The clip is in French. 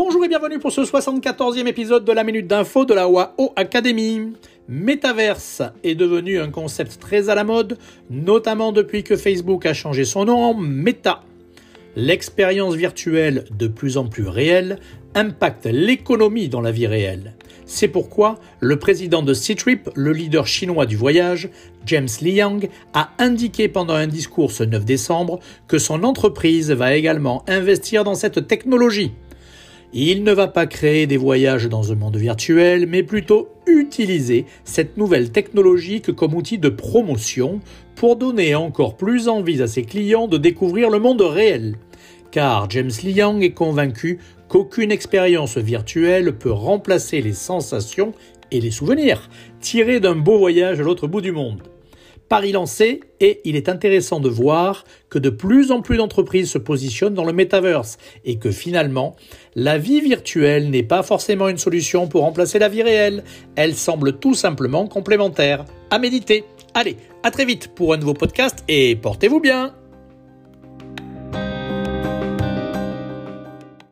Bonjour et bienvenue pour ce 74e épisode de la Minute d'Info de la WAO Academy. Metaverse est devenu un concept très à la mode, notamment depuis que Facebook a changé son nom en Meta. L'expérience virtuelle de plus en plus réelle impacte l'économie dans la vie réelle. C'est pourquoi le président de Ctrip, le leader chinois du voyage, James Liang, a indiqué pendant un discours ce 9 décembre que son entreprise va également investir dans cette technologie. Il ne va pas créer des voyages dans un monde virtuel, mais plutôt utiliser cette nouvelle technologie comme outil de promotion pour donner encore plus envie à ses clients de découvrir le monde réel. Car James Liang est convaincu qu'aucune expérience virtuelle peut remplacer les sensations et les souvenirs tirés d'un beau voyage à l'autre bout du monde. Paris lancé et il est intéressant de voir que de plus en plus d'entreprises se positionnent dans le metaverse et que finalement, la vie virtuelle n'est pas forcément une solution pour remplacer la vie réelle. Elle semble tout simplement complémentaire. À méditer. Allez, à très vite pour un nouveau podcast et portez-vous bien